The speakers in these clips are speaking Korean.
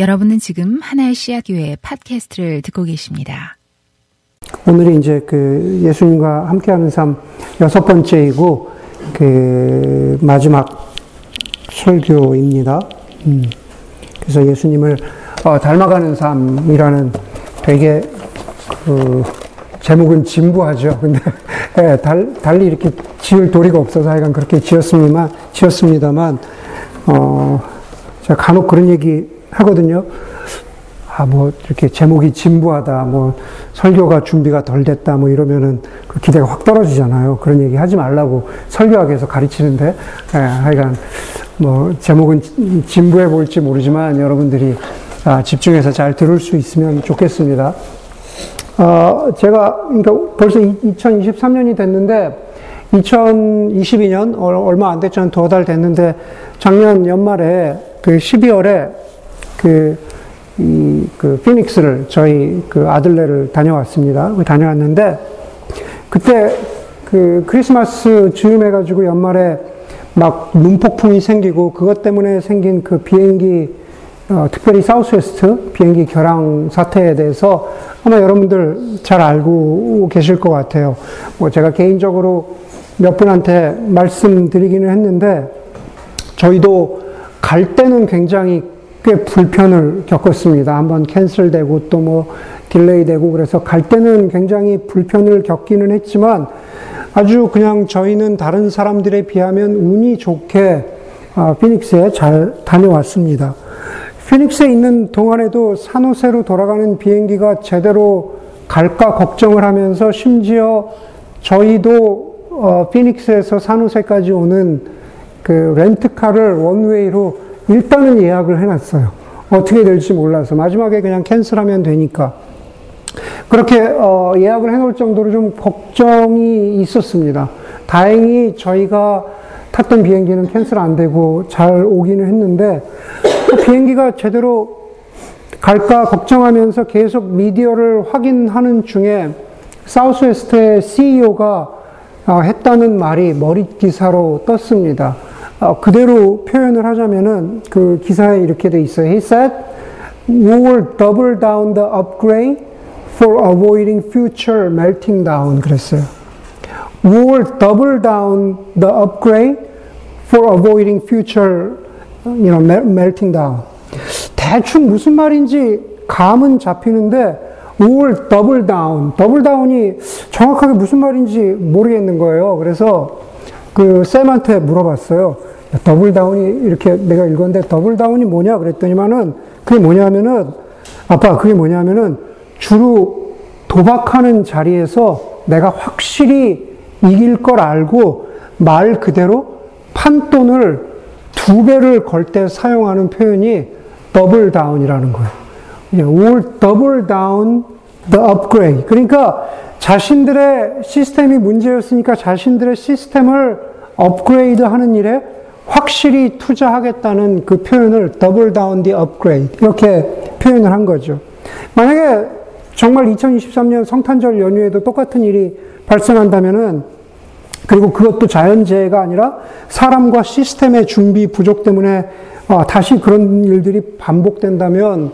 여러분은 지금 하나의 씨앗교회 팟캐스트를 듣고 계십니다. 오늘이 이제 그 예수님과 함께하는 삶 여섯 번째이고 그 마지막 설교입니다. 음. 그래서 예수님을 어, 닮아가는 삶이라는 되게 그 제목은 진부하죠. 근데 예, 달, 달리 이렇게 지을 도리가 없어서 하여간 그렇게 지었습니다만, 지었습니다만 어, 제가 간혹 그런 얘기 하거든요. 아, 뭐, 이렇게 제목이 진부하다, 뭐, 설교가 준비가 덜 됐다, 뭐 이러면은 그 기대가 확 떨어지잖아요. 그런 얘기 하지 말라고 설교하기 위해서 가르치는데, 예, 하여간, 뭐, 제목은 진부해 보일지 모르지만 여러분들이 아, 집중해서 잘 들을 수 있으면 좋겠습니다. 어, 제가, 그러니까 벌써 2023년이 됐는데, 2022년, 얼마 안 됐죠. 두어 달 됐는데, 작년 연말에, 그 12월에, 그, 이, 그, 피닉스를, 저희 그 아들네를 다녀왔습니다. 다녀왔는데, 그때 그 크리스마스 즈음 해가지고 연말에 막 눈폭풍이 생기고, 그것 때문에 생긴 그 비행기, 어, 특별히 사우스웨스트 비행기 결항 사태에 대해서 아마 여러분들 잘 알고 계실 것 같아요. 뭐 제가 개인적으로 몇 분한테 말씀드리기는 했는데, 저희도 갈 때는 굉장히 꽤 불편을 겪었습니다. 한번 cancel되고 또 뭐 delay 되고 그래서 갈 때는 굉장히 불편을 겪기는 했지만 아주 그냥 저희는 다른 사람들에 비하면 운이 좋게 아, 피닉스에 잘 다녀왔습니다. 피닉스에 있는 동안에도 산호세로 돌아가는 비행기가 제대로 갈까 걱정을 하면서 심지어 저희도 어, 피닉스에서 산호세까지 오는 그 렌트카를 원웨이로 일단은 예약을 해놨어요. 어떻게 될지 몰라서 마지막에 그냥 캔슬하면 되니까 그렇게 어, 예약을 해놓을 정도로 좀 걱정이 있었습니다. 다행히 저희가 탔던 비행기는 캔슬 안 되고 잘 오기는 했는데 그 비행기가 제대로 갈까 걱정하면서 계속 미디어를 확인하는 중에 사우스웨스트의 CEO가 어, 했다는 말이 머리 기사로 떴습니다. 어, 그대로 표현을 하자면은 그 기사에 이렇게 돼 있어요. He said, "We will double down the upgrade for avoiding future melting down." 그랬어요. We will double down the upgrade for avoiding future, you know, melting down. 대충 무슨 말인지 감은 잡히는데 we will double down. Double down이 정확하게 무슨 말인지 모르겠는 거예요. 그래서 그 샘한테 물어봤어요. Double down이 이렇게 내가 읽었는데 double down이 뭐냐 그랬더니만은 그게 뭐냐면은 아빠 그게 뭐냐면은 주로 도박하는 자리에서 내가 확실히 이길 걸 알고 말 그대로 판돈을 두 배를 걸 때 사용하는 표현이 더블 다운이라는 거예요. will double down the upgrade. 그러니까 자신들의 시스템이 문제였으니까 자신들의 시스템을 업그레이드 하는 일에 확실히 투자하겠다는 그 표현을 double down the upgrade 이렇게 표현을 한 거죠. 만약에 정말 2023년 성탄절 연휴에도 똑같은 일이 발생한다면은 그리고 그것도 자연재해가 아니라 사람과 시스템의 준비 부족 때문에 어, 다시 그런 일들이 반복된다면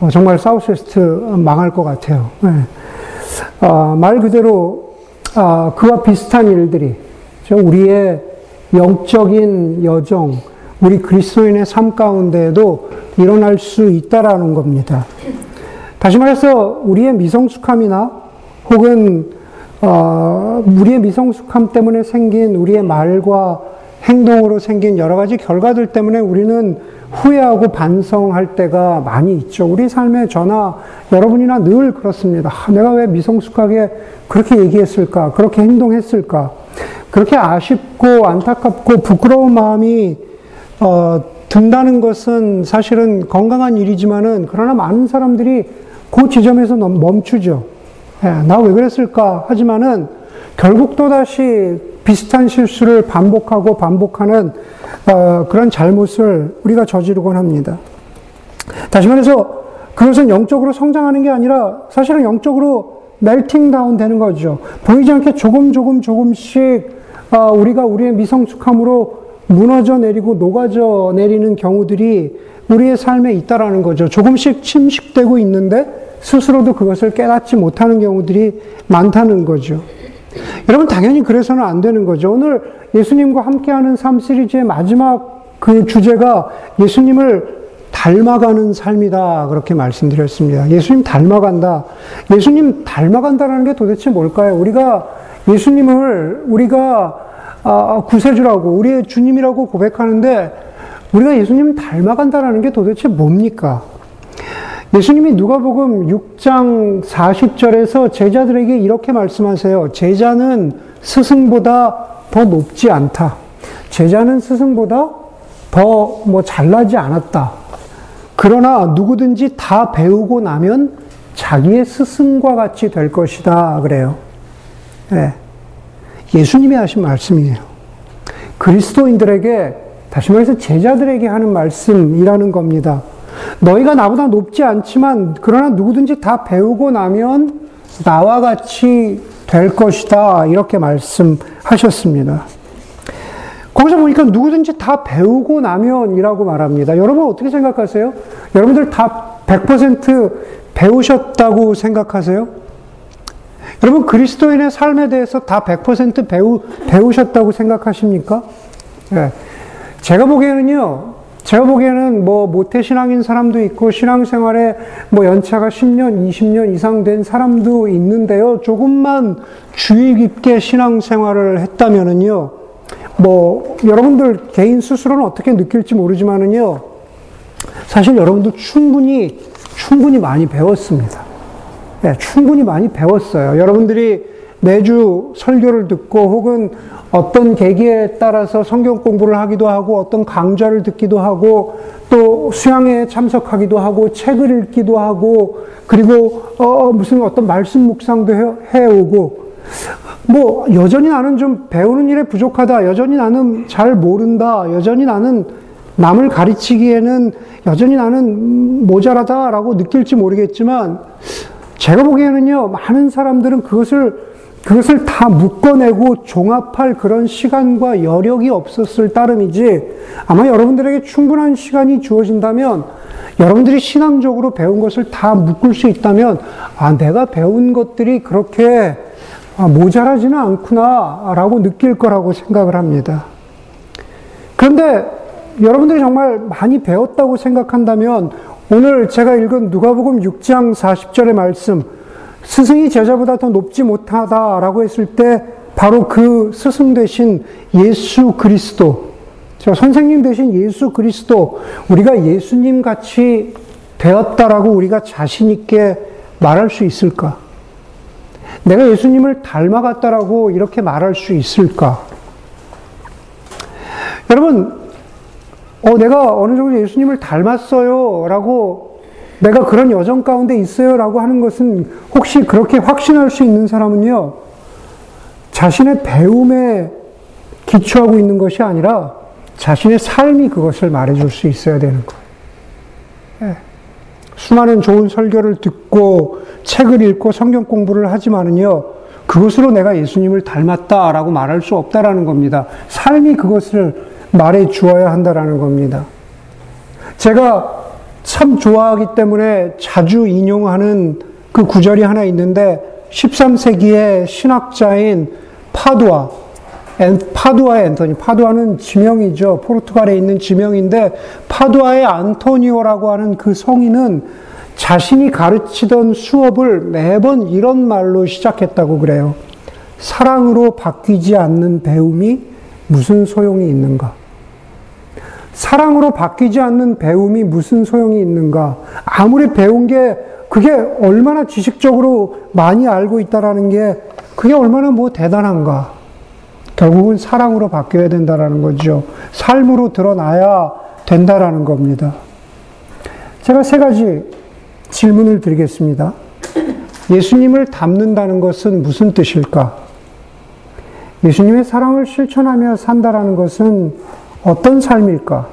어, 정말 사우스웨스트 망할 것 같아요. 네. 어, 말 그대로 아, 그와 비슷한 일들이 우리의 영적인 여정, 우리 그리스도인의 삶 가운데에도 일어날 수 있다라는 겁니다. 다시 말해서 우리의 미성숙함이나 혹은 어, 우리의 미성숙함 때문에 생긴 우리의 말과 행동으로 생긴 여러 가지 결과들 때문에 우리는 후회하고 반성할 때가 많이 있죠. 우리 삶의 저나 여러분이나 늘 그렇습니다. 아, 내가 왜 미성숙하게 그렇게 얘기했을까? 그렇게 행동했을까? 그렇게 아쉽고 안타깝고 부끄러운 마음이 어, 든다는 것은 사실은 건강한 일이지만은 그러나 많은 사람들이 그 지점에서 멈추죠. 예, 나왜 그랬을까? 하지만은 결국 또다시 비슷한 실수를 반복하고 반복하는 어, 그런 잘못을 우리가 저지르곤 합니다. 다시 말해서 그것은 영적으로 성장하는 게 아니라 사실은 영적으로 멜팅 다운 되는 거죠. 보이지 않게 조금 조금 조금씩 아, 우리가 우리의 미성숙함으로 무너져 내리고 녹아져 내리는 경우들이 우리의 삶에 있다라는 거죠. 조금씩 침식되고 있는데 스스로도 그것을 깨닫지 못하는 경우들이 많다는 거죠. 여러분, 당연히 그래서는 안 되는 거죠. 오늘 예수님과 함께하는 삶 시리즈의 마지막 그 주제가 예수님을 닮아가는 삶이다. 그렇게 말씀드렸습니다. 예수님 닮아간다. 예수님 닮아간다는 게 도대체 뭘까요? 우리가 예수님을 우리가 아, 구세주라고, 우리의 주님이라고 고백하는데 우리가 예수님 닮아간다는 게 도대체 뭡니까? 예수님이 누가복음 6장 40절에서 제자들에게 이렇게 말씀하세요. 제자는 스승보다 더 높지 않다. 제자는 스승보다 더 뭐 잘나지 않았다. 그러나 누구든지 다 배우고 나면 자기의 스승과 같이 될 것이다. 그래요. 네. 예수님이 하신 말씀이에요. 그리스도인들에게, 다시 말해서 제자들에게 하는 말씀이라는 겁니다. 너희가 나보다 높지 않지만, 그러나 누구든지 다 배우고 나면 나와 같이 될 것이다. 이렇게 말씀하셨습니다. 거기서 보니까 누구든지 다 배우고 나면이라고 말합니다. 여러분 어떻게 생각하세요? 여러분들 다 100% 배우셨다고 생각하세요? 여러분 그리스도인의 삶에 대해서 다 100% 배우, 배우셨다고 생각하십니까? 네. 제가 보기에는요, 제가 보기에는 뭐 모태 신앙인 사람도 있고 신앙생활에 뭐 연차가 10년, 20년 이상 된 사람도 있는데요. 조금만 주의 깊게 신앙생활을 했다면은요. 뭐 여러분들 개인 스스로는 어떻게 느낄지 모르지만은요. 사실 여러분도 충분히 충분히 많이 배웠습니다. 네, 충분히 많이 배웠어요. 여러분들이 매주 설교를 듣고 혹은 어떤 계기에 따라서 성경 공부를 하기도 하고 어떤 강좌를 듣기도 하고 또 수양에 참석하기도 하고 책을 읽기도 하고 그리고 어 무슨 어떤 말씀 묵상도 해, 해오고 뭐 여전히 나는 좀 배우는 일에 부족하다. 여전히 나는 잘 모른다. 여전히 나는 남을 가르치기에는 여전히 나는 모자라다라고 느낄지 모르겠지만 제가 보기에는요 많은 사람들은 그것을 그것을 다 묶어내고 종합할 그런 시간과 여력이 없었을 따름이지 아마 여러분들에게 충분한 시간이 주어진다면 여러분들이 신앙적으로 배운 것을 다 묶을 수 있다면 아 내가 배운 것들이 그렇게 아, 모자라지는 않구나라고 느낄 거라고 생각을 합니다. 그런데 여러분들이 정말 많이 배웠다고 생각한다면 오늘 제가 읽은 누가복음 6장 40절의 말씀 스승이 제자보다 더 높지 못하다라고 했을 때 바로 그 스승 대신 예수 그리스도, 저 선생님 대신 예수 그리스도, 우리가 예수님 같이 되었다라고 우리가 자신있게 말할 수 있을까? 내가 예수님을 닮아갔다라고 이렇게 말할 수 있을까? 여러분, 어, 내가 어느 정도 예수님을 닮았어요. 라고 내가 그런 여정 가운데 있어요 라고 하는 것은 혹시 그렇게 확신할 수 있는 사람은요, 자신의 배움에 기초하고 있는 것이 아니라 자신의 삶이 그것을 말해줄 수 있어야 되는 거예요. 네. 수많은 좋은 설교를 듣고 책을 읽고 성경 공부를 하지만은요, 그것으로 내가 예수님을 닮았다라고 말할 수 없다라는 겁니다. 삶이 그것을 말해 주어야 한다라는 겁니다. 제가 참 좋아하기 때문에 자주 인용하는 그 구절이 하나 있는데 13세기의 신학자인 파두아, 파두아의 앤토니, 파두아는 지명이죠. 포르투갈에 있는 지명인데 파두아의 안토니오라고 하는 그 성인은 자신이 가르치던 수업을 매번 이런 말로 시작했다고 그래요. 사랑으로 바뀌지 않는 배움이 무슨 소용이 있는가? 사랑으로 바뀌지 않는 배움이 무슨 소용이 있는가? 아무리 배운 게 그게 얼마나 지식적으로 많이 알고 있다라는 게 그게 얼마나 뭐 대단한가? 결국은 사랑으로 바뀌어야 된다라는 거죠. 삶으로 드러나야 된다라는 겁니다. 제가 세 가지 질문을 드리겠습니다. 예수님을 닮는다는 것은 무슨 뜻일까? 예수님의 사랑을 실천하며 산다라는 것은 어떤 삶일까?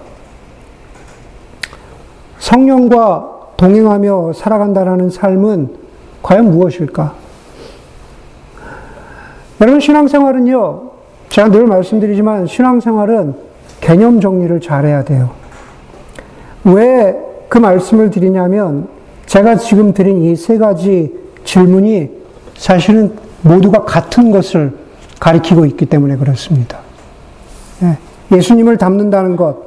성령과 동행하며 살아간다는 삶은 과연 무엇일까? 여러분, 신앙생활은요, 제가 늘 말씀드리지만 신앙생활은 개념 정리를 잘해야 돼요. 왜 그 말씀을 드리냐면 제가 지금 드린 이 세 가지 질문이 사실은 모두가 같은 것을 가리키고 있기 때문에 그렇습니다. 예, 예수님을 닮는다는 것,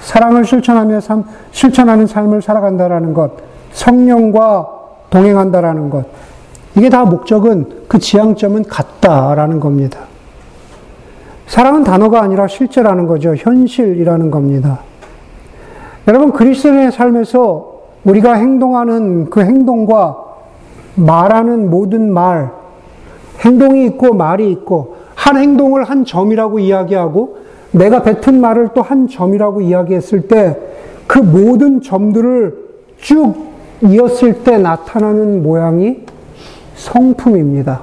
사랑을 실천하며 삶, 실천하는 삶을 살아간다라는 것, 성령과 동행한다라는 것, 이게 다 목적은 그 지향점은 같다라는 겁니다. 사랑은 단어가 아니라 실제라는 거죠. 현실이라는 겁니다. 여러분, 그리스도의 삶에서 우리가 행동하는 그 행동과 말하는 모든 말, 행동이 있고 말이 있고, 한 행동을 한 점이라고 이야기하고, 내가 뱉은 말을 또 한 점이라고 이야기했을 때, 그 모든 점들을 쭉 이었을 때 나타나는 모양이 성품입니다.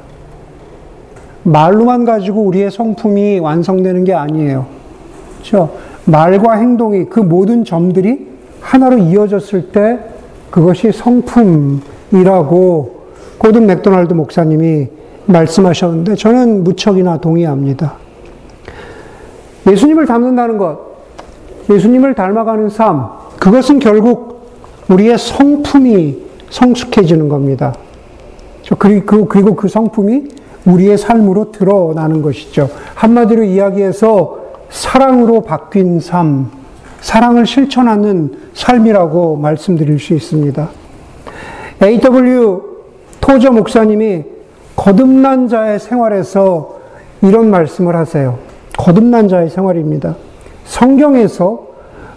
말로만 가지고 우리의 성품이 완성되는 게 아니에요. 그렇죠? 말과 행동이 그 모든 점들이 하나로 이어졌을 때 그것이 성품이라고 고든 맥도날드 목사님이 말씀하셨는데 저는 무척이나 동의합니다. 예수님을 닮는다는 것, 예수님을 닮아가는 삶, 그것은 결국 우리의 성품이 성숙해지는 겁니다. 그리고, 그리고 그 성품이 우리의 삶으로 드러나는 것이죠. 한마디로 이야기해서 사랑으로 바뀐 삶, 사랑을 실천하는 삶이라고 말씀드릴 수 있습니다. A.W. 토저 목사님이 거듭난 자의 생활에서 이런 말씀을 하세요. 거듭난 자의 생활입니다. 성경에서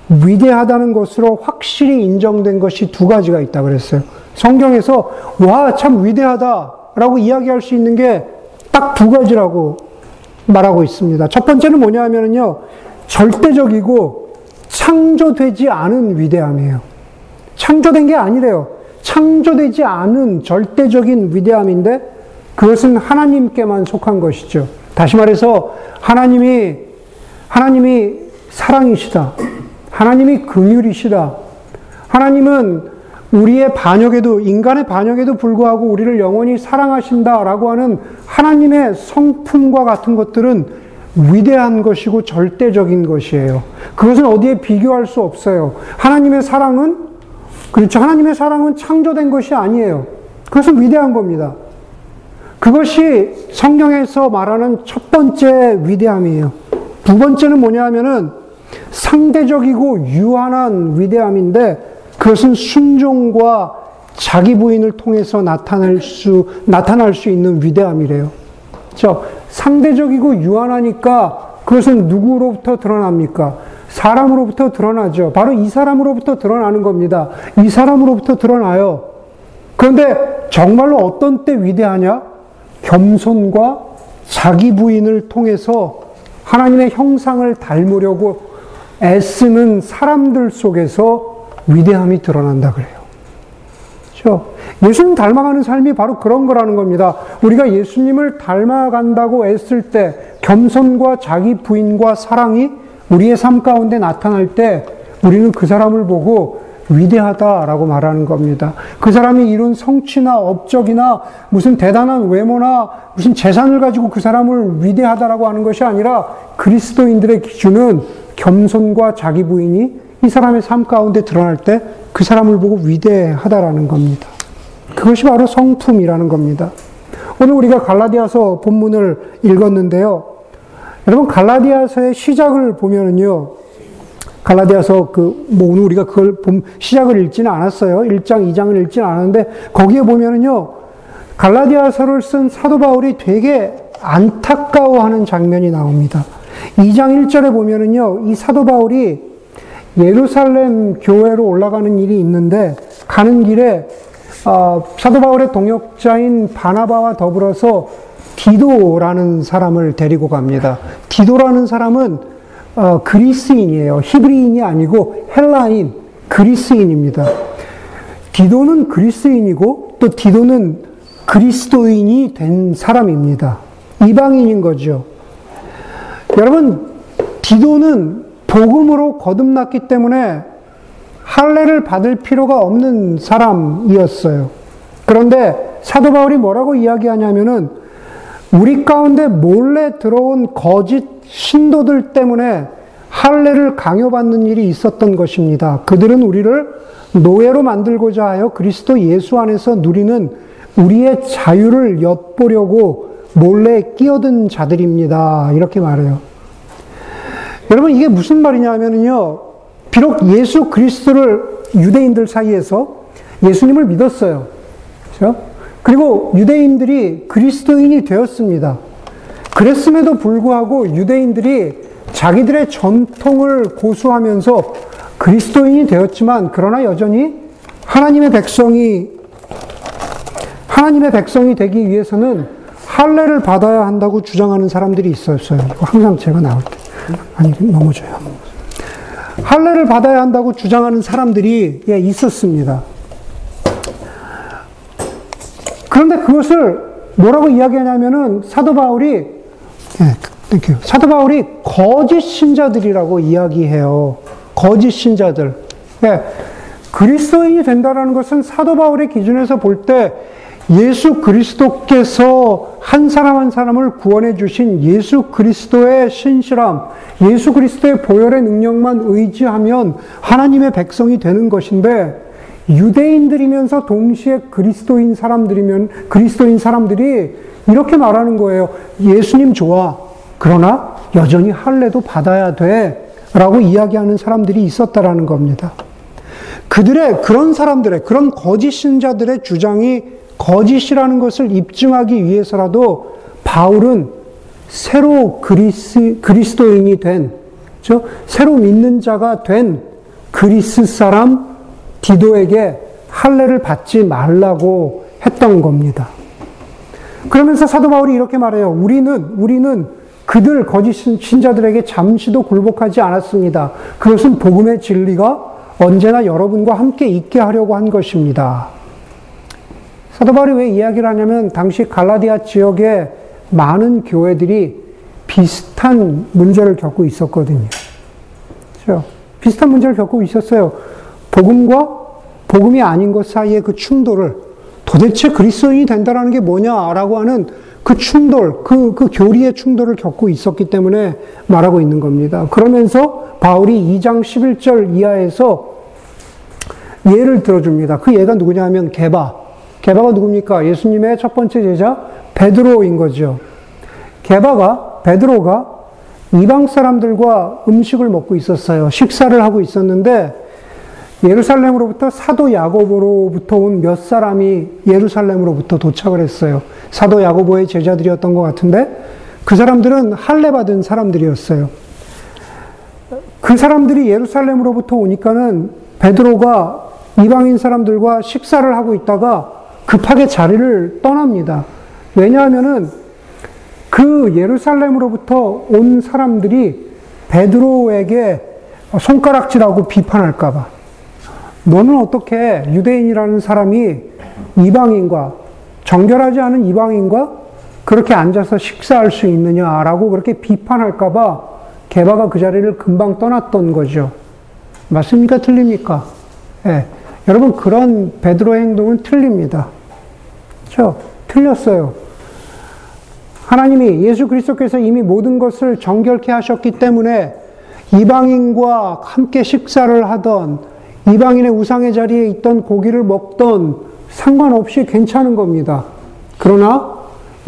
위대하다는 것으로 확실히 인정된 것이 두 가지가 있다 그랬어요. 성경에서 와, 참 위대하다라고 이야기할 수 있는 게 딱 두 가지라고 말하고 있습니다. 첫 번째는 뭐냐 하면요. 절대적이고 창조되지 않은 위대함이에요. 창조된 게 아니래요. 창조되지 않은 절대적인 위대함인데 그것은 하나님께만 속한 것이죠. 다시 말해서 하나님이 하나님이 사랑이시다. 하나님이 긍휼이시다. 하나님은 우리의 반역에도 인간의 반역에도 불구하고 우리를 영원히 사랑하신다라고 하는 하나님의 성품과 같은 것들은 위대한 것이고 절대적인 것이에요. 그것은 어디에 비교할 수 없어요. 하나님의 사랑은 그렇죠. 하나님의 사랑은 창조된 것이 아니에요. 그것은 위대한 겁니다. 그것이 성경에서 말하는 첫 번째 위대함이에요. 두 번째는 뭐냐 하면은 상대적이고 유한한 위대함인데 그것은 순종과 자기 부인을 통해서 나타날 수, 나타날 수 있는 위대함이래요. 저 상대적이고 유한하니까 그것은 누구로부터 드러납니까? 사람으로부터 드러나죠. 바로 이 사람으로부터 드러나는 겁니다. 이 사람으로부터 드러나요. 그런데 정말로 어떤 때 위대하냐? 겸손과 자기 부인을 통해서 하나님의 형상을 닮으려고 애쓰는 사람들 속에서 위대함이 드러난다 그래요. 그렇죠? 예수님 닮아가는 삶이 바로 그런 거라는 겁니다. 우리가 예수님을 닮아간다고 애쓸 때 겸손과 자기 부인과 사랑이 우리의 삶 가운데 나타날 때 우리는 그 사람을 보고 위대하다라고 말하는 겁니다. 그 사람이 이룬 성취나 업적이나 무슨 대단한 외모나 무슨 재산을 가지고 그 사람을 위대하다라고 하는 것이 아니라 그리스도인들의 기준은 겸손과 자기 부인이 이 사람의 삶 가운데 드러날 때 그 사람을 보고 위대하다라는 겁니다. 그것이 바로 성품이라는 겁니다. 오늘 우리가 갈라디아서 본문을 읽었는데요. 여러분 갈라디아서의 시작을 보면은요. 갈라디아서 그, 뭐 오늘 우리가 그걸 봄, 시작을 읽지는 않았어요. 1장, 2장을 읽지는 않았는데, 거기에 보면은요, 갈라디아서를 쓴 사도 바울이 되게 안타까워하는 장면이 나옵니다. 2장 1절에 보면은요, 이 사도 바울이 예루살렘 교회로 올라가는 일이 있는데 가는 길에 어, 사도 바울의 동역자인 바나바와 더불어서 디도라는 사람을 데리고 갑니다. 디도라는 사람은 어, 그리스인이에요. 히브리인이 아니고 헬라인, 그리스인입니다. 디도는 그리스인이고 또 디도는 그리스도인이 된 사람입니다. 이방인인 거죠. 여러분, 디도는 복음으로 거듭났기 때문에 할례를 받을 필요가 없는 사람이었어요. 그런데 사도 바울이 뭐라고 이야기하냐면은 우리 가운데 몰래 들어온 거짓 신도들 때문에 할례를 강요받는 일이 있었던 것입니다. 그들은 우리를 노예로 만들고자 하여 그리스도 예수 안에서 누리는 우리의 자유를 엿보려고 몰래 끼어든 자들입니다. 이렇게 말해요. 여러분, 이게 무슨 말이냐 하면요. 비록 예수 그리스도를 유대인들 사이에서 예수님을 믿었어요. 그렇죠? 그리고 유대인들이 그리스도인이 되었습니다. 그랬음에도 불구하고 유대인들이 자기들의 전통을 고수하면서 그리스도인이 되었지만 그러나 여전히 하나님의 백성이 하나님의 백성이 되기 위해서는 할례를 받아야 한다고 주장하는 사람들이 있었어요. 항상 제가 나올 때 아니 넘어져요. 할례를 받아야 한다고 주장하는 사람들이 예, 있었습니다. 그런데 그것을 뭐라고 이야기하냐면은 사도 바울이 예, 사도 바울이 거짓 신자들이라고 이야기해요. 거짓 신자들. 예, 그리스도인이 된다라는 것은 사도 바울의 기준에서 볼 때 예수 그리스도께서 한 사람 한 사람을 구원해 주신 예수 그리스도의 신실함, 예수 그리스도의 보혈의 능력만 의지하면 하나님의 백성이 되는 것인데 유대인들이면서 동시에 그리스도인 사람들이면 그리스도인 사람들이 이렇게 말하는 거예요. 예수님 좋아. 그러나 여전히 할례도 받아야 돼. 라고 이야기하는 사람들이 있었다라는 겁니다. 그들의 그런 사람들의 그런 거짓 신자들의 주장이 거짓이라는 것을 입증하기 위해서라도 바울은 새로 그리스, 그리스도인이 된, 저 새로 믿는 자가 된 그리스 사람 디도에게 할례를 받지 말라고 했던 겁니다. 그러면서 사도 바울이 이렇게 말해요. 우리는, 우리는 그들 거짓 신자들에게 잠시도 굴복하지 않았습니다. 그것은 복음의 진리가 언제나 여러분과 함께 있게 하려고 한 것입니다. 사도 바울이 왜 이야기를 하냐면 당시 갈라디아 지역에 많은 교회들이 비슷한 문제를 겪고 있었거든요. 그렇죠? 비슷한 문제를 겪고 있었어요. 복음과 복음이 아닌 것 사이의 그 충돌을 도대체 그리스도인이 된다라는 게 뭐냐라고 하는 그 충돌, 그, 그 교리의 충돌을 겪고 있었기 때문에 말하고 있는 겁니다. 그러면서 바울이 2장 11절 이하에서 예를 들어줍니다. 그 예가 누구냐 하면 개바. 개바가 누굽니까? 예수님의 첫 번째 제자 베드로인 거죠. 개바가, 베드로가 이방 사람들과 음식을 먹고 있었어요. 식사를 하고 있었는데 예루살렘으로부터 사도 야고보로부터 온 몇 사람이 예루살렘으로부터 도착을 했어요. 사도 야고보의 제자들이었던 것 같은데 그 사람들은 할례 받은 사람들이었어요. 그 사람들이 예루살렘으로부터 오니까는 베드로가 이방인 사람들과 식사를 하고 있다가 급하게 자리를 떠납니다. 왜냐하면은 그 예루살렘으로부터 온 사람들이 베드로에게 손가락질하고 비판할까봐. 너는 어떻게 유대인이라는 사람이 이방인과 정결하지 않은 이방인과 그렇게 앉아서 식사할 수 있느냐라고 그렇게 비판할까봐 개바가 그 자리를 금방 떠났던 거죠. 맞습니까? 틀립니까? 예. 여러분, 그런 베드로의 행동은 틀립니다. 그렇죠? 틀렸어요. 하나님이 예수 그리스도께서 이미 모든 것을 정결케 하셨기 때문에 이방인과 함께 식사를 하던 이방인의 우상의 자리에 있던 고기를 먹던 상관없이 괜찮은 겁니다. 그러나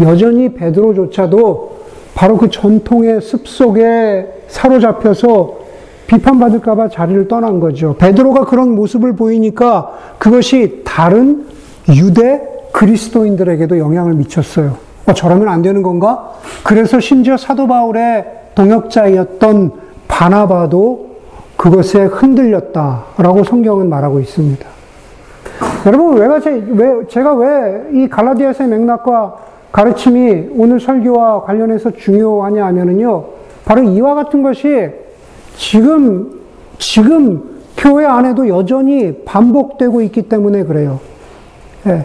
여전히 베드로조차도 바로 그 전통의 습속에 사로잡혀서 비판받을까봐 자리를 떠난 거죠. 베드로가 그런 모습을 보이니까 그것이 다른 유대 그리스도인들에게도 영향을 미쳤어요. 어, 저러면 안 되는 건가? 그래서 심지어 사도 바울의 동역자였던 바나바도 그것에 흔들렸다라고 성경은 말하고 있습니다. 여러분, 왜, 왜 제가 왜 이 갈라디아서의 맥락과 가르침이 오늘 설교와 관련해서 중요하냐 하면은요, 바로 이와 같은 것이 지금, 지금 교회 안에도 여전히 반복되고 있기 때문에 그래요. 예.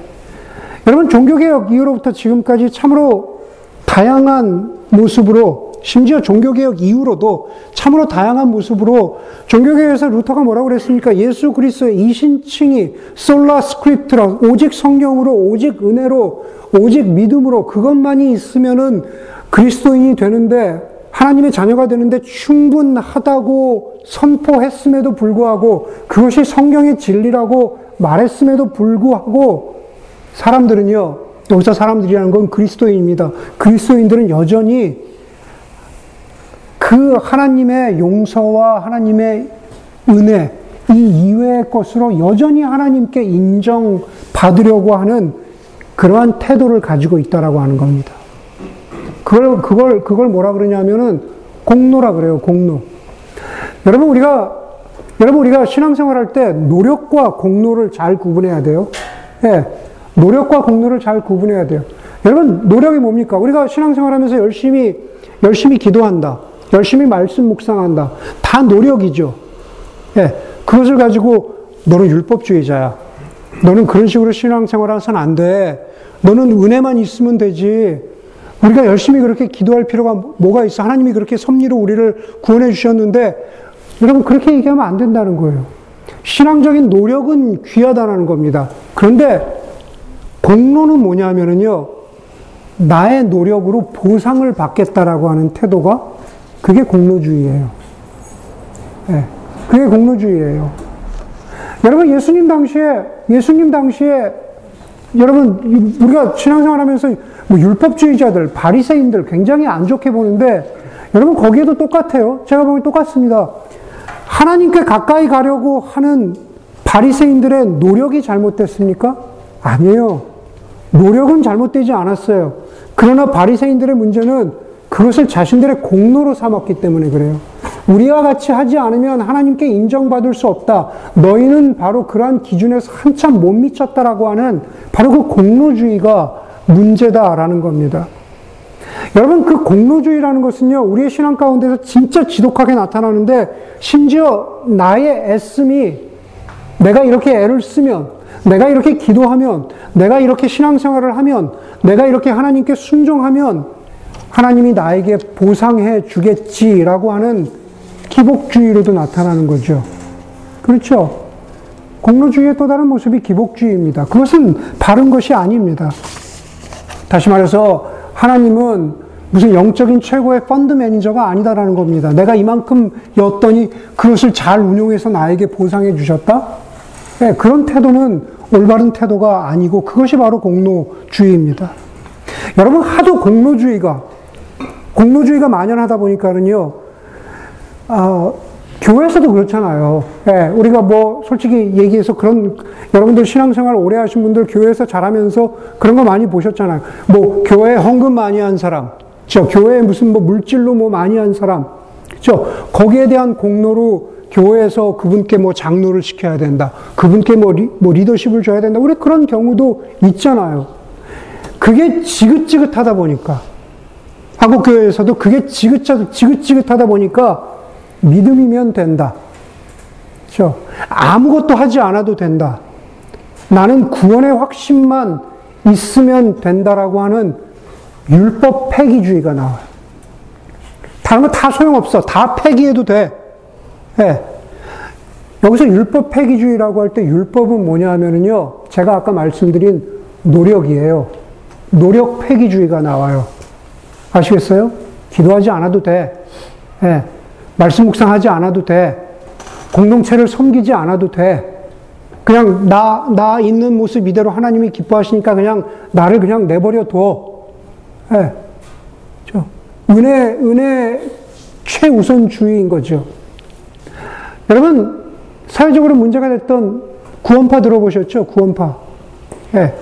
여러분, 종교개혁 이후로부터 지금까지 참으로 다양한 모습으로 심지어 종교개혁 이후로도 참으로 다양한 모습으로 종교개혁에서 루터가 뭐라고 그랬습니까? 예수 그리스도의 이신칭이 솔라 스크립트라 오직 성경으로 오직 은혜로 오직 믿음으로 그것만이 있으면은 그리스도인이 되는데 하나님의 자녀가 되는데 충분하다고 선포했음에도 불구하고 그것이 성경의 진리라고 말했음에도 불구하고 사람들은요, 여기서 사람들이라는 건 그리스도인입니다. 그리스도인들은 여전히 그 하나님의 용서와 하나님의 은혜, 이 이외의 것으로 여전히 하나님께 인정받으려고 하는 그러한 태도를 가지고 있다라고 하는 겁니다. 그걸, 그걸, 그걸 뭐라 그러냐면은 공로라 그래요, 공로. 여러분, 우리가, 여러분, 우리가 신앙생활 할때 노력과 공로를 잘 구분해야 돼요. 예. 노력과 공로를 잘 구분해야 돼요. 여러분, 노력이 뭡니까? 우리가 신앙생활 하면서 열심히, 열심히 기도한다. 열심히 말씀 묵상한다. 다 노력이죠. 예. 그것을 가지고 너는 율법주의자야. 너는 그런 식으로 신앙생활 해서는 안 돼. 너는 은혜만 있으면 되지. 우리가 열심히 그렇게 기도할 필요가 뭐가 있어? 하나님이 그렇게 섭리로 우리를 구원해 주셨는데, 여러분, 그렇게 얘기하면 안 된다는 거예요. 신앙적인 노력은 귀하다는 겁니다. 그런데, 공로는 뭐냐면요. 나의 노력으로 보상을 받겠다라고 하는 태도가, 그게 공로주의예요. 네, 그게 공로주의예요. 여러분, 예수님 당시에, 예수님 당시에 여러분 우리가 신앙생활 하면서 뭐 율법주의자들, 바리새인들 굉장히 안 좋게 보는데 여러분 거기에도 똑같아요. 제가 보기 똑같습니다. 하나님께 가까이 가려고 하는 바리새인들의 노력이 잘못됐습니까? 아니에요. 노력은 잘못되지 않았어요. 그러나 바리새인들의 문제는 그것을 자신들의 공로로 삼았기 때문에 그래요. 우리와 같이 하지 않으면 하나님께 인정받을 수 없다. 너희는 바로 그러한 기준에서 한참 못 미쳤다라고 하는 바로 그 공로주의가 문제다라는 겁니다. 여러분, 그 공로주의라는 것은요, 우리의 신앙 가운데서 진짜 지독하게 나타나는데, 심지어 나의 애씀이 내가 이렇게 애를 쓰면, 내가 이렇게 기도하면, 내가 이렇게 신앙생활을 하면, 내가 이렇게 하나님께 순종하면, 하나님이 나에게 보상해 주겠지라고 하는 기복주의로도 나타나는 거죠. 그렇죠? 공로주의의 또 다른 모습이 기복주의입니다. 그것은 바른 것이 아닙니다. 다시 말해서 하나님은 무슨 영적인 최고의 펀드 매니저가 아니다라는 겁니다. 내가 이만큼 였더니 그것을 잘 운용해서 나에게 보상해 주셨다? 네, 그런 태도는 올바른 태도가 아니고 그것이 바로 공로주의입니다. 여러분 하도 공로주의가 공로주의가 만연하다 보니까는요, 어, 교회에서도 그렇잖아요. 예, 우리가 뭐 솔직히 얘기해서 그런 여러분들 신앙생활 오래 하신 분들 교회에서 자라면서 그런 거 많이 보셨잖아요. 뭐 교회 헌금 많이 한 사람, 저 교회 무슨 뭐 물질로 뭐 많이 한 사람, 그죠? 거기에 대한 공로로 교회에서 그분께 뭐 장로를 시켜야 된다. 그분께 뭐, 리, 뭐 리더십을 줘야 된다. 우리 그런 경우도 있잖아요. 그게 지긋지긋하다 보니까 한국교회에서도 그게 지긋, 지긋지긋하다 보니까 믿음이면 된다. 그렇죠? 아무것도 하지 않아도 된다. 나는 구원의 확신만 있으면 된다라고 하는 율법 폐기주의가 나와요. 다른 거 다 소용없어. 다 폐기해도 돼. 네. 여기서 율법 폐기주의라고 할 때 율법은 뭐냐 하면은요, 제가 아까 말씀드린 노력이에요. 노력 폐기주의가 나와요. 아시겠어요? 기도하지 않아도 돼. 네. 말씀 묵상하지 않아도 돼. 공동체를 섬기지 않아도 돼. 그냥 나, 나 있는 모습 이대로 하나님이 기뻐하시니까 그냥 나를 그냥 내버려 둬. 네. 은혜, 은혜 최우선주의인 거죠. 여러분, 사회적으로 문제가 됐던 구원파 들어보셨죠? 구원파. 네.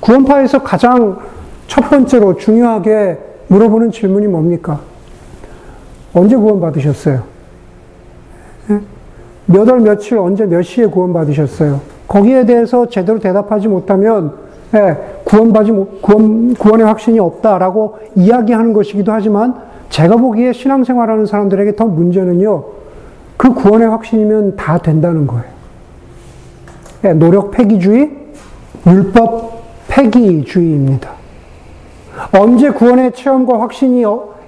구원파에서 가장 첫 번째로 중요하게 물어보는 질문이 뭡니까? 언제 구원받으셨어요? 예? 몇 월, 며칠, 언제, 몇 시에 구원받으셨어요? 거기에 대해서 제대로 대답하지 못하면, 예, 구원받지, 구원, 구원의 확신이 없다라고 이야기하는 것이기도 하지만, 제가 보기에 신앙생활하는 사람들에게 더 문제는요, 그 구원의 확신이면 다 된다는 거예요. 예, 노력 폐기주의, 율법 폐기주의입니다. 언제 구원의 체험과 확신이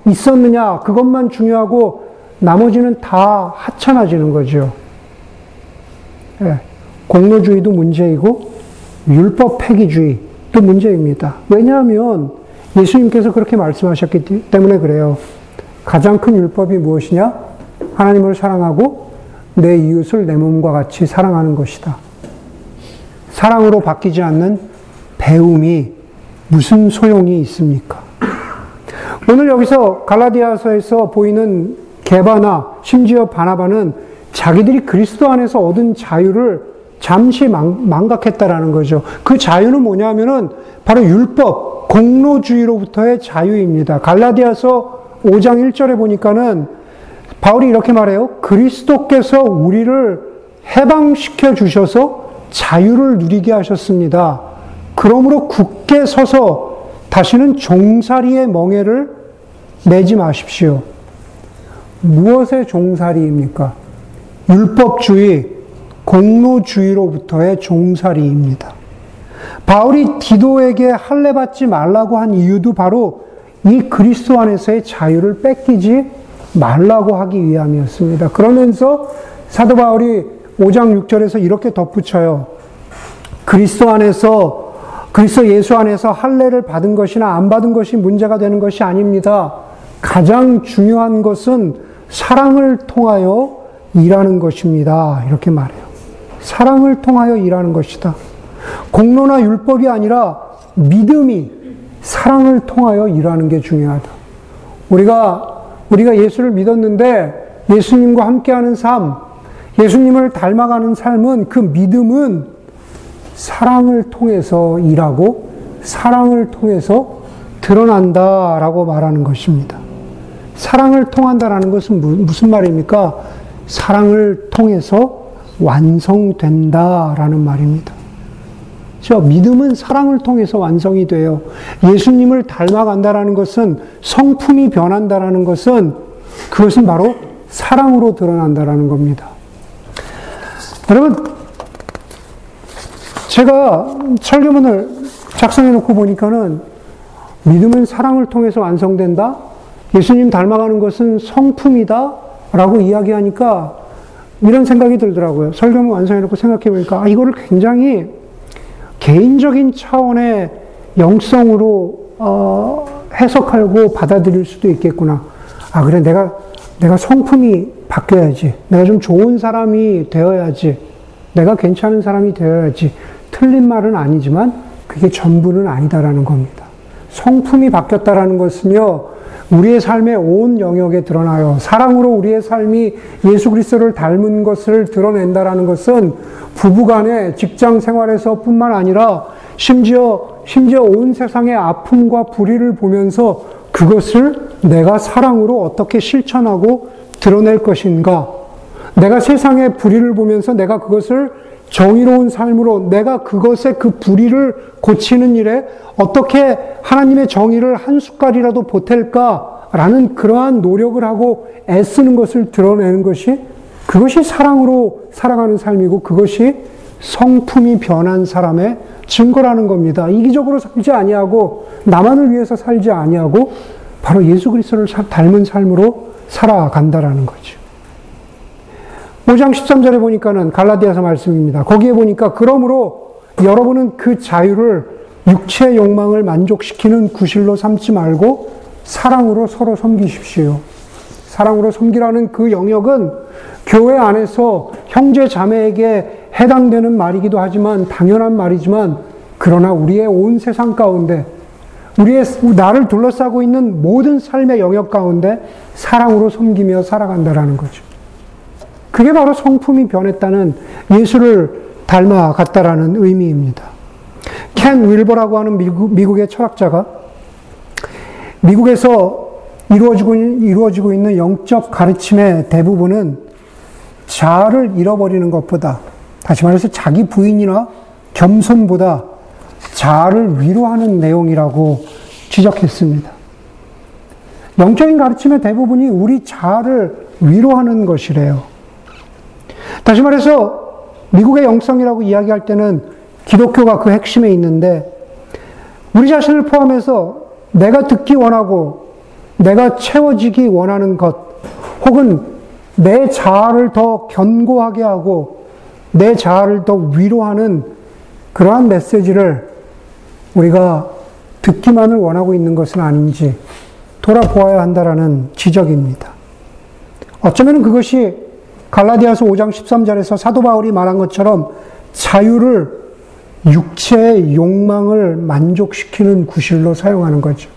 있었느냐, 그것만 중요하고 나머지는 다 하찮아지는 거죠. 예, 공로주의도 문제이고 율법 폐기주의도 문제입니다. 왜냐하면 예수님께서 그렇게 말씀하셨기 때문에 그래요. 가장 큰 율법이 무엇이냐? 하나님을 사랑하고 내 이웃을 내 몸과 같이 사랑하는 것이다. 사랑으로 바뀌지 않는 배움이 무슨 소용이 있습니까? 오늘 여기서 갈라디아서에서 보이는 게바나 심지어 바나바는 자기들이 그리스도 안에서 얻은 자유를 잠시 망 각했다라는 거죠. 그 자유는 뭐냐면은 바로 율법, 공로주의로부터의 자유입니다. 갈라디아서 5장 1절에 보니까는 바울이 이렇게 말해요. 그리스도께서 우리를 해방시켜 주셔서 자유를 누리게 하셨습니다. 그러므로 굳게 서서 다시는 종살이의 멍해를 매지 마십시오. 무엇의 종살이입니까? 율법주의, 공로주의로부터의 종살이입니다. 바울이 디도에게 할례 받지 말라고 한 이유도 바로 이 그리스도 안에서의 자유를 뺏기지 말라고 하기 위함이었습니다. 그러면서 사도 바울이 5장 6절에서 이렇게 덧붙여요. 그리스도 안에서 그리스도 예수 안에서 할례를 받은 것이나 안 받은 것이 문제가 되는 것이 아닙니다. 가장 중요한 것은 사랑을 통하여 일하는 것입니다. 이렇게 말해요. 사랑을 통하여 일하는 것이다. 공로나 율법이 아니라 믿음이 사랑을 통하여 일하는 게 중요하다. 우리가 우리가 예수를 믿었는데 예수님과 함께하는 삶, 예수님을 닮아가는 삶은 그 믿음은 사랑을 통해서 일하고 사랑을 통해서 드러난다라고 말하는 것입니다. 사랑을 통한다라는 것은 무슨 말입니까? 사랑을 통해서 완성된다라는 말입니다. 저 믿음은 사랑을 통해서 완성이 돼요. 예수님을 닮아간다라는 것은 성품이 변한다라는 것은 그것은 바로 사랑으로 드러난다라는 겁니다. 여러분, 제가 설교문을 작성해 놓고 보니까는 믿음은 사랑을 통해서 완성된다? 예수님 닮아가는 것은 성품이다? 라고 이야기하니까 이런 생각이 들더라고요. 설교문 완성해 놓고 생각해 보니까, 아, 이거를 굉장히 개인적인 차원의 영성으로 어, 해석하고 받아들일 수도 있겠구나. 아, 그래, 내가, 내가 성품이 바뀌어야지. 내가 좀 좋은 사람이 되어야지. 내가 괜찮은 사람이 되어야지. 틀린 말은 아니지만 그게 전부는 아니다라는 겁니다. 성품이 바뀌었다라는 것은요, 우리의 삶의 온 영역에 드러나요. 사랑으로 우리의 삶이 예수 그리스도를 닮은 것을 드러낸다라는 것은 부부간의 직장 생활에서 뿐만 아니라 심지어 심지어 온 세상의 아픔과 불의를 보면서 그것을 내가 사랑으로 어떻게 실천하고 드러낼 것인가? 내가 세상의 불의를 보면서 내가 그것을 정의로운 삶으로 내가 그것의 그 불의를 고치는 일에 어떻게 하나님의 정의를 한 숟갈이라도 보탤까라는 그러한 노력을 하고 애쓰는 것을 드러내는 것이 그것이 사랑으로 살아가는 삶이고 그것이 성품이 변한 사람의 증거라는 겁니다. 이기적으로 살지 아니하고 나만을 위해서 살지 아니하고 바로 예수 그리스도를 닮은 삶으로 살아간다라는 거죠. 5장 13절에 보니까는 갈라디아서 말씀입니다. 거기에 보니까 그러므로 여러분은 그 자유를 육체의 욕망을 만족시키는 구실로 삼지 말고 사랑으로 서로 섬기십시오. 사랑으로 섬기라는 그 영역은 교회 안에서 형제 자매에게 해당되는 말이기도 하지만 당연한 말이지만 그러나 우리의 온 세상 가운데 우리의 나를 둘러싸고 있는 모든 삶의 영역 가운데 사랑으로 섬기며 살아간다라는 거죠. 그게 바로 성품이 변했다는 예수를 닮아갔다라는 의미입니다. 켄 윌버라고 하는 미국, 미국 의 철학자가 미국에서 이루어지고, 이루어지고 있는 영적 가르침의 대부분은 자아를 잃어버리는 것보다, 다시 말해서 자기 부인이나 겸손보다 자아를 위로하는 내용이라고 지적했습니다. 영적인 가르침의 대부분이 우리 자아를 위로하는 것이래요. 다시 말해서 미국의 영성이라고 이야기할 때는 기독교가 그 핵심에 있는데 우리 자신을 포함해서 내가 듣기 원하고 내가 채워지기 원하는 것 혹은 내 자아를 더 견고하게 하고 내 자아를 더 위로하는 그러한 메시지를 우리가 듣기만을 원하고 있는 것은 아닌지 돌아보아야 한다라는 지적입니다. 어쩌면 그것이 갈라디아서 5장 13절에서 사도 바울이 말한 것처럼 자유를 육체의 욕망을 만족시키는 구실로 사용하는 거죠.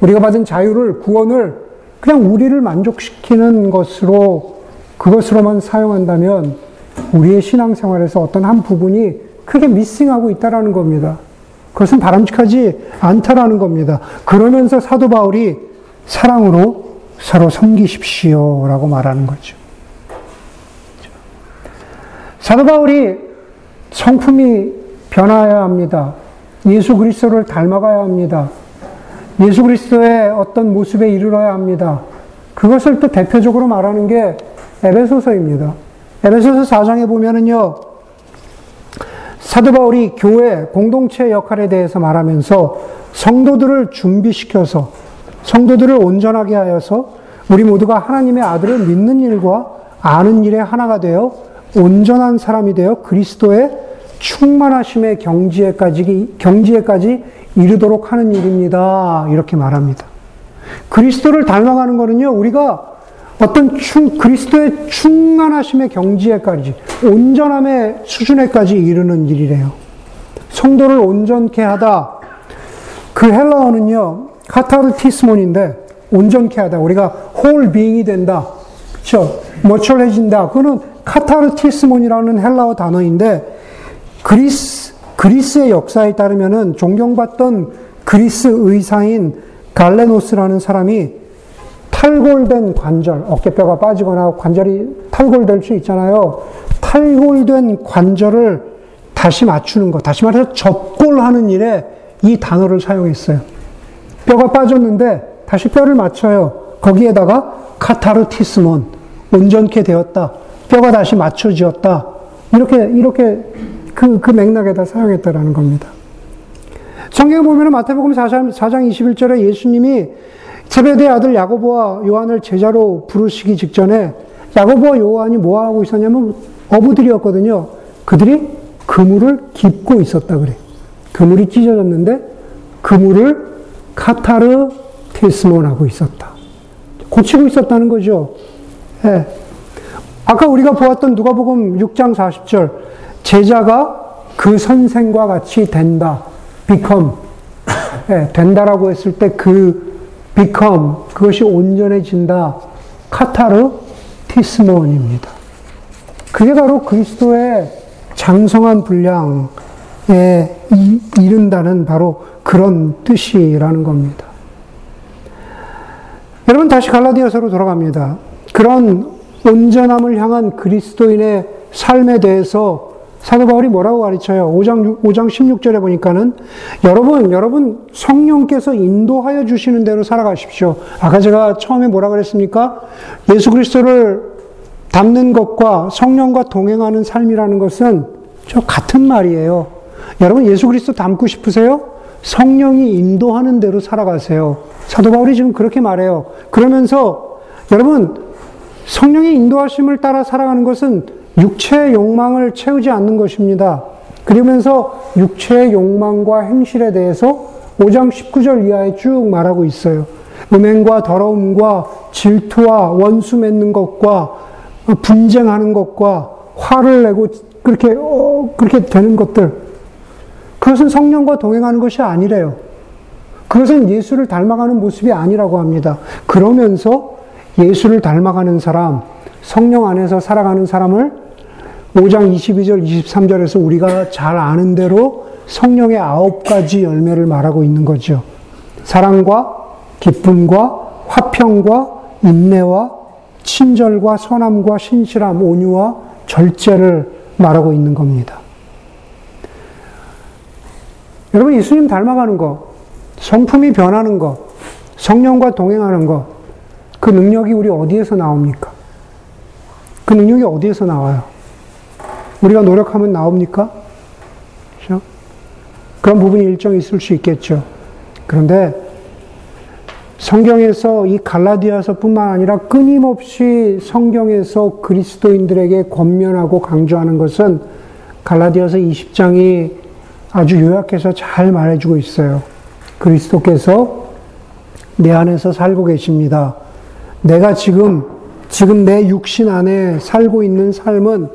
우리가 받은 자유를, 구원을 그냥 우리를 만족시키는 것으로, 그것으로만 사용한다면 우리의 신앙생활에서 어떤 한 부분이 크게 미싱하고 있다라는 겁니다. 그것은 바람직하지 않다라는 겁니다. 그러면서 사도 바울이 사랑으로 서로 섬기십시오 라고 말하는 거죠. 사도 바울이 성품이 변화해야 합니다. 예수 그리스도를 닮아가야 합니다. 예수 그리스도의 어떤 모습에 이르러야 합니다. 그것을 또 대표적으로 말하는 게 에베소서입니다. 에베소서 4장에 보면은요, 사도 바울이 교회 공동체 역할에 대해서 말하면서 성도들을 준비시켜서 성도들을 온전하게 하여서 우리 모두가 하나님의 아들을 믿는 일과 아는 일에 하나가 되어 온전한 사람이 되어 그리스도의 충만하심의 경지에까지, 경지에까지 이르도록 하는 일입니다. 이렇게 말합니다. 그리스도를 닮아가는 거는요, 우리가 어떤 충, 그리스도의 충만하심의 경지에까지, 온전함의 수준에까지 이르는 일이래요. 성도를 온전케 하다. 그 헬라어는요, 카타르티스몬인데, 온전케 하다. 우리가 홀 비잉이 된다. 그쵸? 머철해진다. 그거는 카타르티스몬이라는 헬라어 단어인데, 그리스, 그리스의 역사에 따르면은 존경받던 그리스 의사인 갈레노스라는 사람이 탈골된 관절, 어깨뼈가 빠지거나 관절이 탈골될 수 있잖아요. 탈골된 관절을 다시 맞추는 것, 다시 말해서 접골하는 일에 이 단어를 사용했어요. 뼈가 빠졌는데 다시 뼈를 맞춰요. 거기에다가 카타르티스몬, 온전케 되었다. 뼈가 다시 맞춰지었다. 이렇게, 이렇게 그, 그 맥락에다 사용했다라는 겁니다. 성경에 보면 마태복음 4장, 4장 21절에 예수님이 세베대 아들 야고보와 요한을 제자로 부르시기 직전에 야고보와 요한이 뭐 하고 있었냐면 어부들이었거든요. 그들이 그물을 깁고 있었다 그래. 그물이 찢어졌는데 그물을 카타르 테스몬하고 있었다. 고치고 있었다는 거죠. 예. 아까 우리가 보았던 누가복음 6장 40절 제자가 그 선생과 같이 된다. become 예, 된다라고 했을 때 그 become 그것이 온전해진다. 카타르 티스몬입니다. 그게 바로 그리스도의 장성한 분량에 이른다는 바로 그런 뜻이라는 겁니다. 여러분 다시 갈라디아서로 돌아갑니다. 그런 온전함을 향한 그리스도인의 삶에 대해서 사도 바울이 뭐라고 가르쳐요? 5장, 5장 16절에 보니까는 여러분, 여러분 성령께서 인도하여 주시는 대로 살아가십시오. 아까 제가 처음에 뭐라 그랬습니까? 예수 그리스도를 닮는 것과 성령과 동행하는 삶이라는 것은 저 같은 말이에요. 여러분 예수 그리스도 닮고 싶으세요? 성령이 인도하는 대로 살아가세요. 사도 바울이 지금 그렇게 말해요. 그러면서 여러분 성령의 인도하심을 따라 살아가는 것은 육체의 욕망을 채우지 않는 것입니다. 그러면서 육체의 욕망과 행실에 대해서 5장 19절 이하에 쭉 말하고 있어요. 음행과 더러움과 질투와 원수 맺는 것과 분쟁하는 것과 화를 내고 그렇게 어, 그렇게 되는 것들 그것은 성령과 동행하는 것이 아니래요. 그것은 예수를 닮아가는 모습이 아니라고 합니다. 그러면서 예수를 닮아가는 사람, 성령 안에서 살아가는 사람을 5장 22절, 23절에서 우리가 잘 아는 대로 성령의 아홉 가지 열매를 말하고 있는 거죠. 사랑과 기쁨과 화평과 인내와 친절과 선함과 신실함, 온유와 절제를 말하고 있는 겁니다. 여러분, 예수님 닮아가는 것, 성품이 변하는 것, 성령과 동행하는 것, 그 능력이 우리 어디에서 나옵니까? 그 능력이 어디에서 나와요? 우리가 노력하면 나옵니까? 그렇죠? 그런 부분이 일정 있을 수 있겠죠. 그런데 성경에서 이 갈라디아서뿐만 아니라 끊임없이 성경에서 그리스도인들에게 권면하고 강조하는 것은 갈라디아서 20장이 아주 요약해서 잘 말해주고 있어요. 그리스도께서 내 안에서 살고 계십니다. 내가 지금, 지금 내 육신 안에 살고 있는 삶은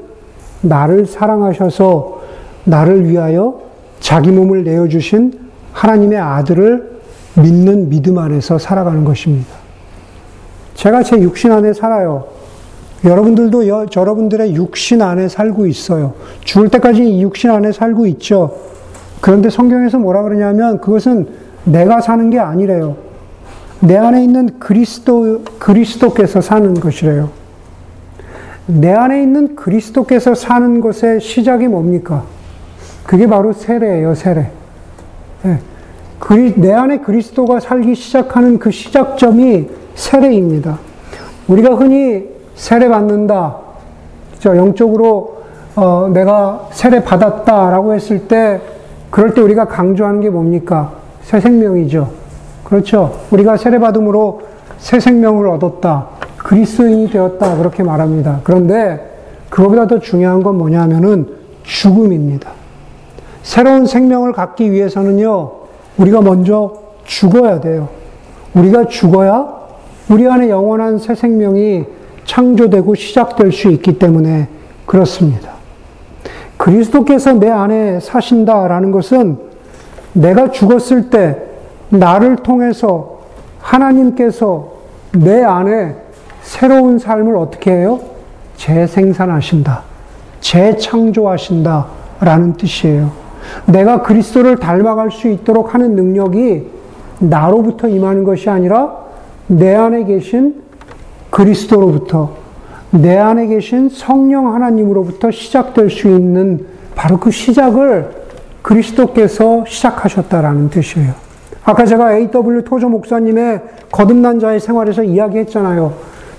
나를 사랑하셔서 나를 위하여 자기 몸을 내어주신 하나님의 아들을 믿는 믿음 안에서 살아가는 것입니다. 제가 제 육신 안에 살아요. 여러분들도 여, 여러분들의 육신 안에 살고 있어요. 죽을 때까지 이 육신 안에 살고 있죠. 그런데 성경에서 뭐라 그러냐면 그것은 내가 사는 게 아니래요. 내 안에 있는 그리스도, 그리스도께서 사는 것이래요. 내 안에 있는 그리스도께서 사는 것의 시작이 뭡니까? 그게 바로 세례예요, 세례. 네. 그리, 내 안에 그리스도가 살기 시작하는 그 시작점이 세례입니다. 우리가 흔히 세례 받는다. 저 영적으로 어, 내가 세례 받았다라고 했을 때 그럴 때 우리가 강조하는 게 뭡니까? 새 생명이죠. 그렇죠. 우리가 세례 받음으로 새 생명을 얻었다. 그리스도인이 되었다. 그렇게 말합니다. 그런데 그거보다 더 중요한 건 뭐냐면은 죽음입니다. 새로운 생명을 갖기 위해서는요, 우리가 먼저 죽어야 돼요. 우리가 죽어야 우리 안에 영원한 새 생명이 창조되고 시작될 수 있기 때문에 그렇습니다. 그리스도께서 내 안에 사신다라는 것은 내가 죽었을 때 나를 통해서 하나님께서 내 안에 새로운 삶을 어떻게 해요? 재생산하신다. 재창조하신다. 라는 뜻이에요. 내가 그리스도를 닮아갈 수 있도록 하는 능력이 나로부터 임하는 것이 아니라 내 안에 계신 그리스도로부터 내 안에 계신 성령 하나님으로부터 시작될 수 있는 바로 그 시작을 그리스도께서 시작하셨다라는 뜻이에요. 아까 제가 A.W. 토조 목사님의 거듭난 자의 생활에서 이야기했잖아요.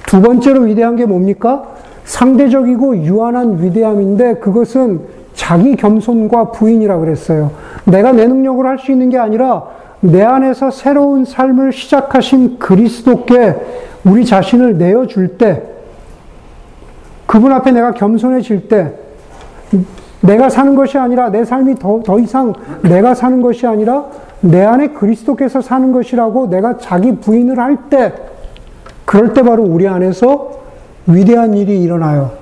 두 번째로 위대한 게 뭡니까? 상대적이고 유한한 위대함인데 그것은 자기 겸손과 부인이라 그랬어요. 내가 내 능력으로 할 수 있는 게 아니라 내 안에서 새로운 삶을 시작하신 그리스도께 우리 자신을 내어줄 때, 그분 앞에 내가 겸손해질 때, 내가 사는 것이 아니라 내 삶이 더, 더 이상 내가 사는 것이 아니라 내 안에 그리스도께서 사는 것이라고 내가 자기 부인을 할 때, 그럴 때 바로 우리 안에서 위대한 일이 일어나요.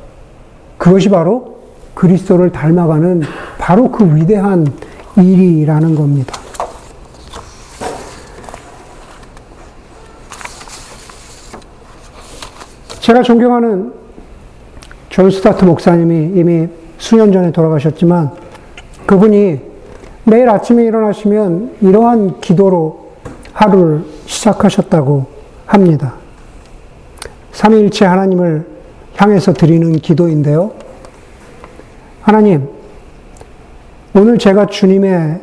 그것이 바로 그리스도를 닮아가는 바로 그 위대한 일이라는 겁니다. 제가 존경하는 존 스토트 목사님이 이미 수년 전에 돌아가셨지만 그분이 매일 아침에 일어나시면 이러한 기도로 하루를 시작하셨다고 합니다. 삼위일체 하나님을 향해서 드리는 기도인데요. 하나님, 오늘 제가 주님의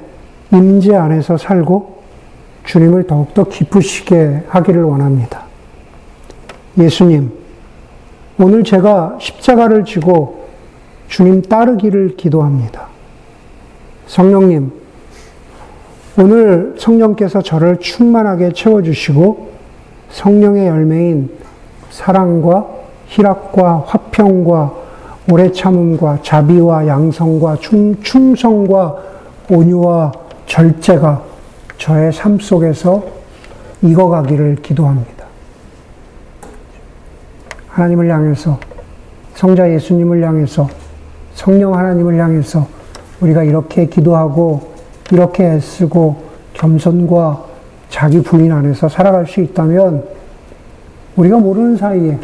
임재 안에서 살고 주님을 더욱더 기쁘시게 하기를 원합니다. 예수님, 오늘 제가 십자가를 지고 주님 따르기를 기도합니다. 성령님, 오늘 성령께서 저를 충만하게 채워주시고 성령의 열매인 사랑과 희락과 화평과 오래 참음과 자비와 양성과 충, 충성과 온유와 절제가 저의 삶 속에서 익어가기를 기도합니다. 하나님을 향해서, 성자 예수님을 향해서, 성령 하나님을 향해서 우리가 이렇게 기도하고, 이렇게 애쓰고, 겸손과 자기 부인 안에서 살아갈 수 있다면, 우리가 모르는 사이에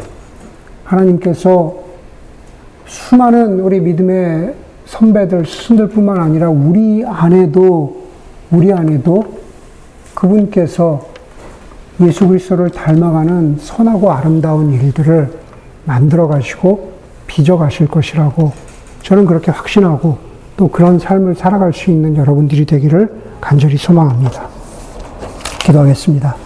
하나님께서 수많은 우리 믿음의 선배들, 스승들뿐만 아니라 우리 안에도, 우리 안에도 그분께서 예수 그리스도를 닮아가는 선하고 아름다운 일들을 만들어 가시고 빚어 가실 것이라고 저는 그렇게 확신하고 또 그런 삶을 살아갈 수 있는 여러분들이 되기를 간절히 소망합니다. 기도하겠습니다.